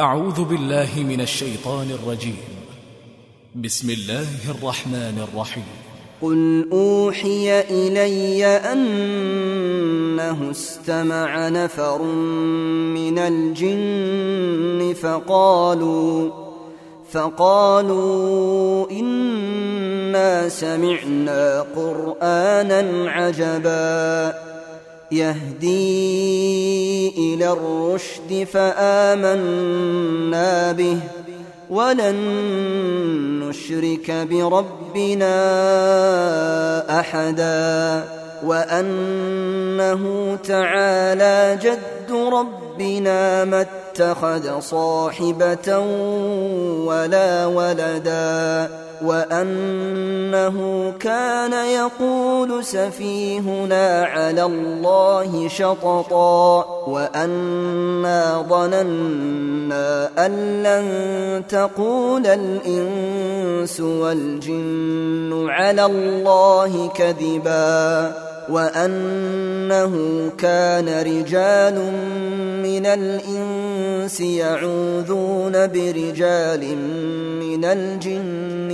أعوذ بالله من الشيطان الرجيم. بسم الله الرحمن الرحيم. قل أوحي إلي أنه استمع نفر من الجن فقالوا فقالوا إنا سمعنا قرآنا عجبا. يهدي إلى الرشد فآمنا به. ولن نشرك بربنا أحدا. وأنه تعالى جد ربنا ما اتخذ صاحبة ولا ولدا وأنه كان يقول سفيهنا على الله شططا وأنا ظننا أن لن تقول الإنس والجن على الله كذبا وأنه كان رجال من الإنس يعوذون برجال من الجن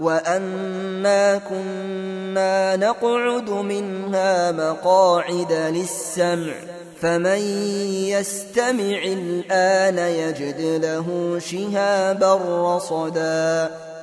وأنا كنا نقعد منها مقاعد للسمع فمن يستمع الآن يجد له شهابا رصدا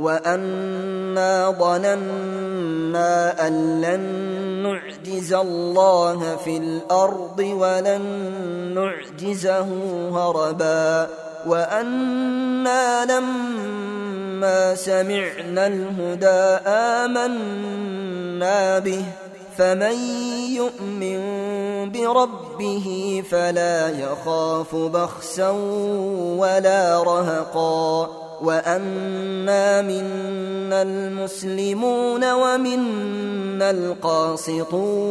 وأنا ظننا أن لن نعجز الله في الأرض ولن نعجزه هربا وأنا لما سمعنا الهدى آمنا به فمن يؤمن بربه فلا يخاف بخسا ولا رهقا وأنا منا المسلمون ومنا القاسطون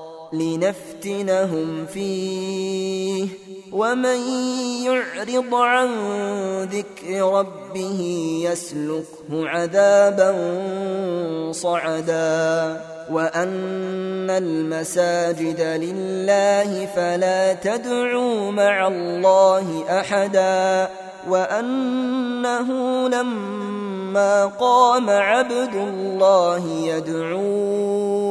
لنفتنهم فيه. ومن يعرض عن ذكر ربه يسلكه عذابا صعدا. وأن المساجد لله فلا تدعوا مع الله أحدا. وأنه لما قام عبد الله يدعوه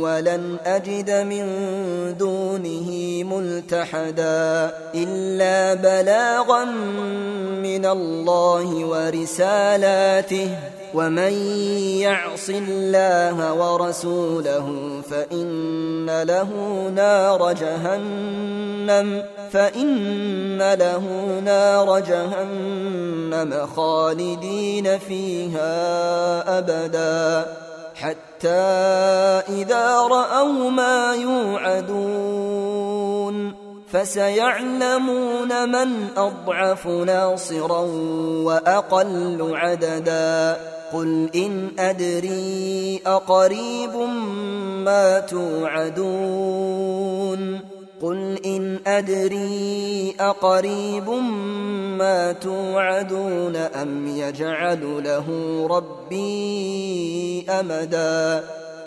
ولن أجد من دونه ملتحدا إلا بلاغا من الله ورسالاته ومن يعص الله ورسوله فإن له نار جهنم فإن له نار جهنم خالدين فيها أبدا حتى إذا رأوا ما يوعدون فسيعلمون من أضعف ناصرا وأقل عددا قل إن أدري أقريب ما توعدون قل إن أدري أقريب ما توعدون أم يجعل له ربي أمدا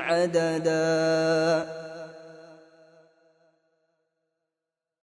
عددا.